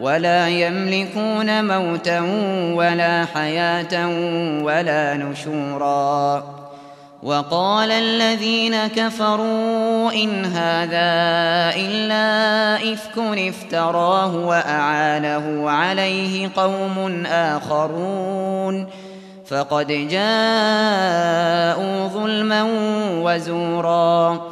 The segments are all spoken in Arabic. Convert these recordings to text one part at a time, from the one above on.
ولا يملكون موتا ولا حياة ولا نشورا. وقال الذين كفروا إن هذا إلا إفك افتراه وأعانه عليه قوم آخرون. فقد جاءوا ظلما وزورا.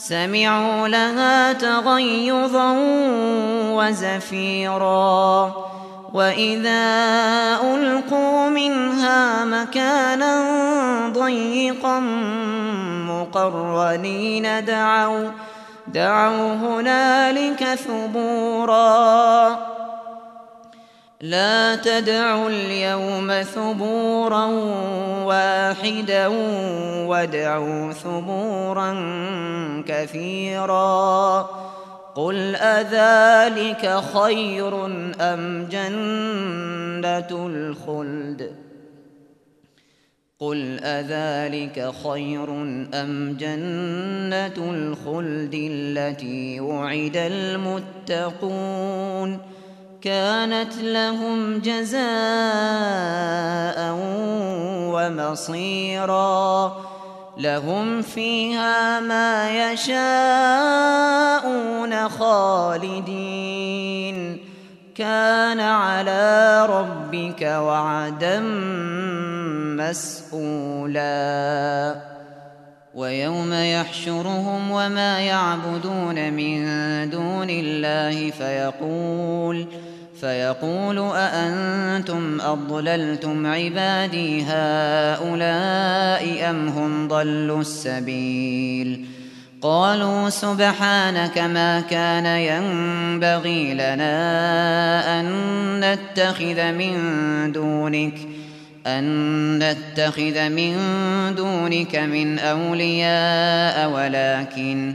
سمعوا لها تغيظا وزفيرا. وإذا ألقوا منها مكانا ضيقا مقرنين دعوا دعوا هنالك ثبورا. لا تدعوا اليوم ثبورا واحدا وادعوا ثبورا كثيرا. قل أذلك خير أم جنة الخلد؟ قل أذلك خير أم جنة الخلد التي وعد المتقون؟ كانت لهم جزاء ومصيرا. لهم فيها ما يشاءون خالدين. كان على ربك وعدا مسئولا ويوم يحشرهم وما يعبدون من دون الله فيقول فيقول أأنتم أضللتم عبادي هؤلاء أم هم ضلوا السبيل؟ قالوا سبحانك ما كان ينبغي لنا أن نتخذ من دونك أن نتخذ من دونك من أولياء ولكن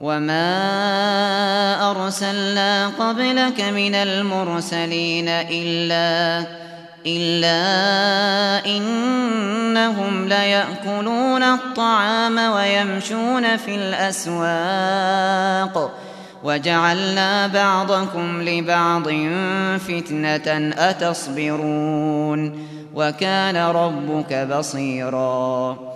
وما أرسلنا قبلك من المرسلين إلا إلا إنهم ليأكلون الطعام ويمشون في الأسواق وجعلنا بعضكم لبعض فتنة أتصبرون وكان ربك بصيراً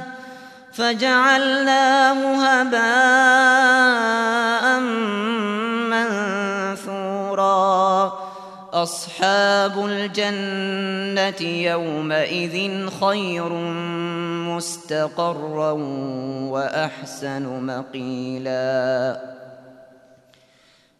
فجعلناه هباء منثورا. أصحاب الجنة يومئذ خير مستقرا وأحسن مقيلاً.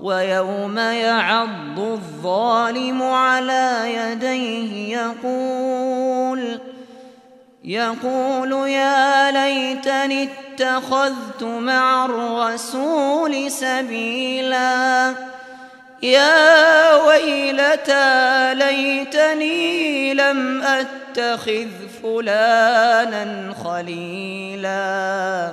ويوم يعض الظالم على يديه يقول يقول يا ليتني اتخذت مع الرسول سبيلا. يا ويلتى ليتني لم أتخذ فلانا خليلا.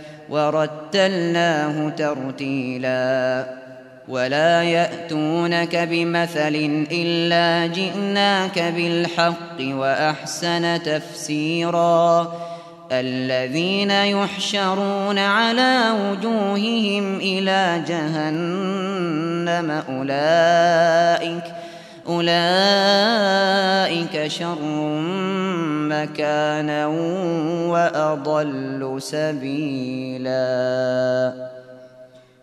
ورتلناه ترتيلا ولا يأتونك بمثل إلا جئناك بالحق وأحسن تفسيرا الذين يحشرون على وجوههم إلى جهنم أولئك أولئك شر مكانا وأضل سبيلا.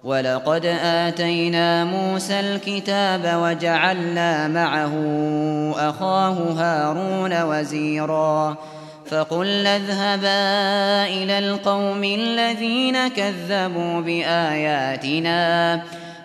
ولقد آتينا موسى الكتاب وجعلنا معه أخاه هارون وزيرا. فقلنا اذهبا إلى القوم الذين كذبوا بآياتنا.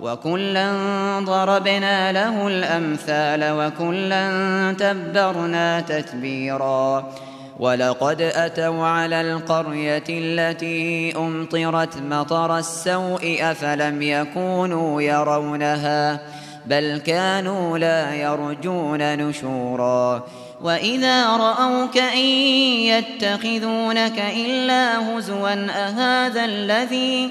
وكلا ضربنا له الأمثال وكلا تبرنا تتبيرا. ولقد أتوا على القرية التي أمطرت مطر السوء أفلم يكونوا يرونها بل كانوا لا يرجون نشورا. وإذا رأوك إن يتخذونك إلا هزوا أهذا الذي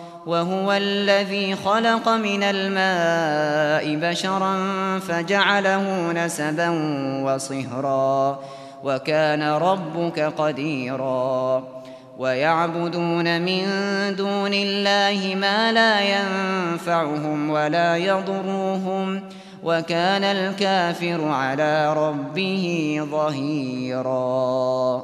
وهو الذي خلق من الماء بشرا فجعله نسبا وصهرا وكان ربك قديرا. ويعبدون من دون الله ما لا ينفعهم ولا يضروهم وكان الكافر على ربه ظهيرا.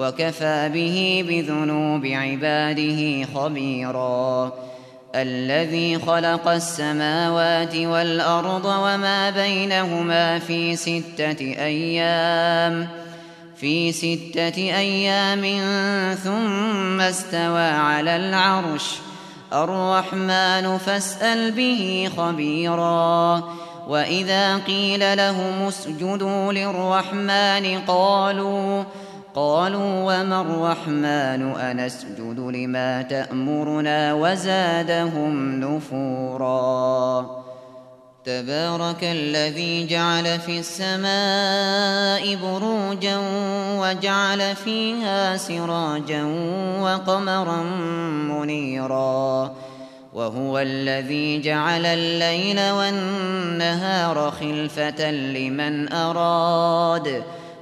وكفى به بذنوب عباده خبيرا. الذي خلق السماوات والأرض وما بينهما في ستة أيام في ستة أيام ثم استوى على العرش. الرحمن فاسأل به خبيراً. وإذا قيل لهم اسجدوا للرحمن قالوا قالوا وما الرحمن أنسجد لما تأمرنا وزادهم نفورا. تبارك الذي جعل في السماء بروجا وجعل فيها سراجا وقمرا منيرا. وهو الذي جعل الليل والنهار خلفة لمن أراد.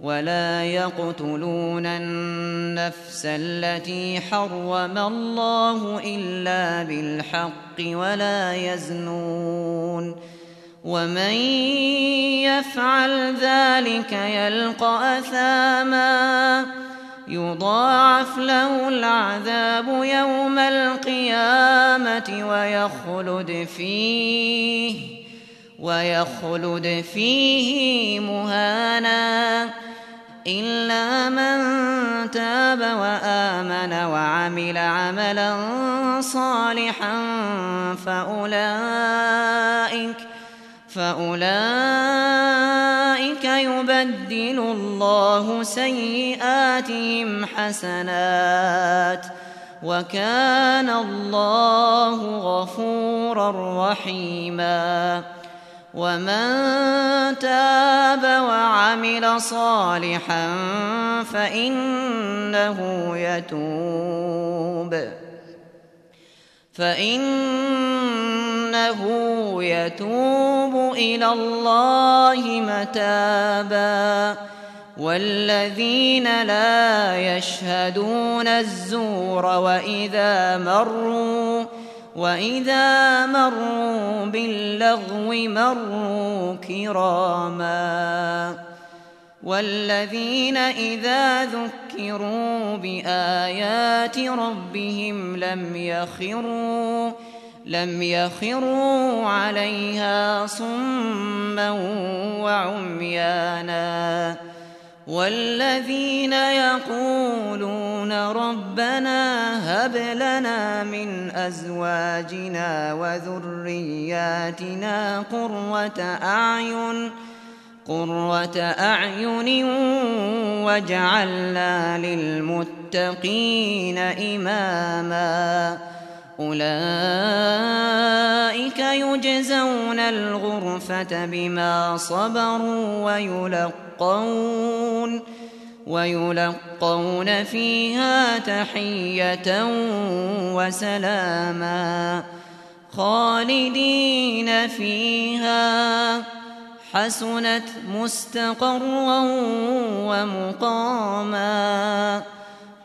ولا يقتلون النفس التي حرم الله إلا بالحق ولا يزنون ومن يفعل ذلك يلقى أثاما يضاعف له العذاب يوم القيامة ويخلد فيه ويخلد فيه مهانا إلا من تاب وآمن وعمل عملا صالحا فأولئك فأولئك يبدل الله سيئاتهم حسنات وكان الله غفورا رحيماً ومن تاب وعمل صالحا فإنه يتوب فإنه يتوب إلى الله متابا والذين لا يشهدون الزور وإذا مروا وإذا مروا باللغو مروا كراما والذين إذا ذكروا بآيات ربهم لم يخروا لم يخروا عليها صما وعميانا والذين يقولون ربنا هب لنا من أزواجنا وذرياتنا قرة أعين قرة أعين واجعلنا للمتقين إماما. أولئك يجزون الغرفة بما صبروا ويلقون يلقون ويلقون فيها تحية وسلاما خالدين فيها حسنت مستقرا ومقاما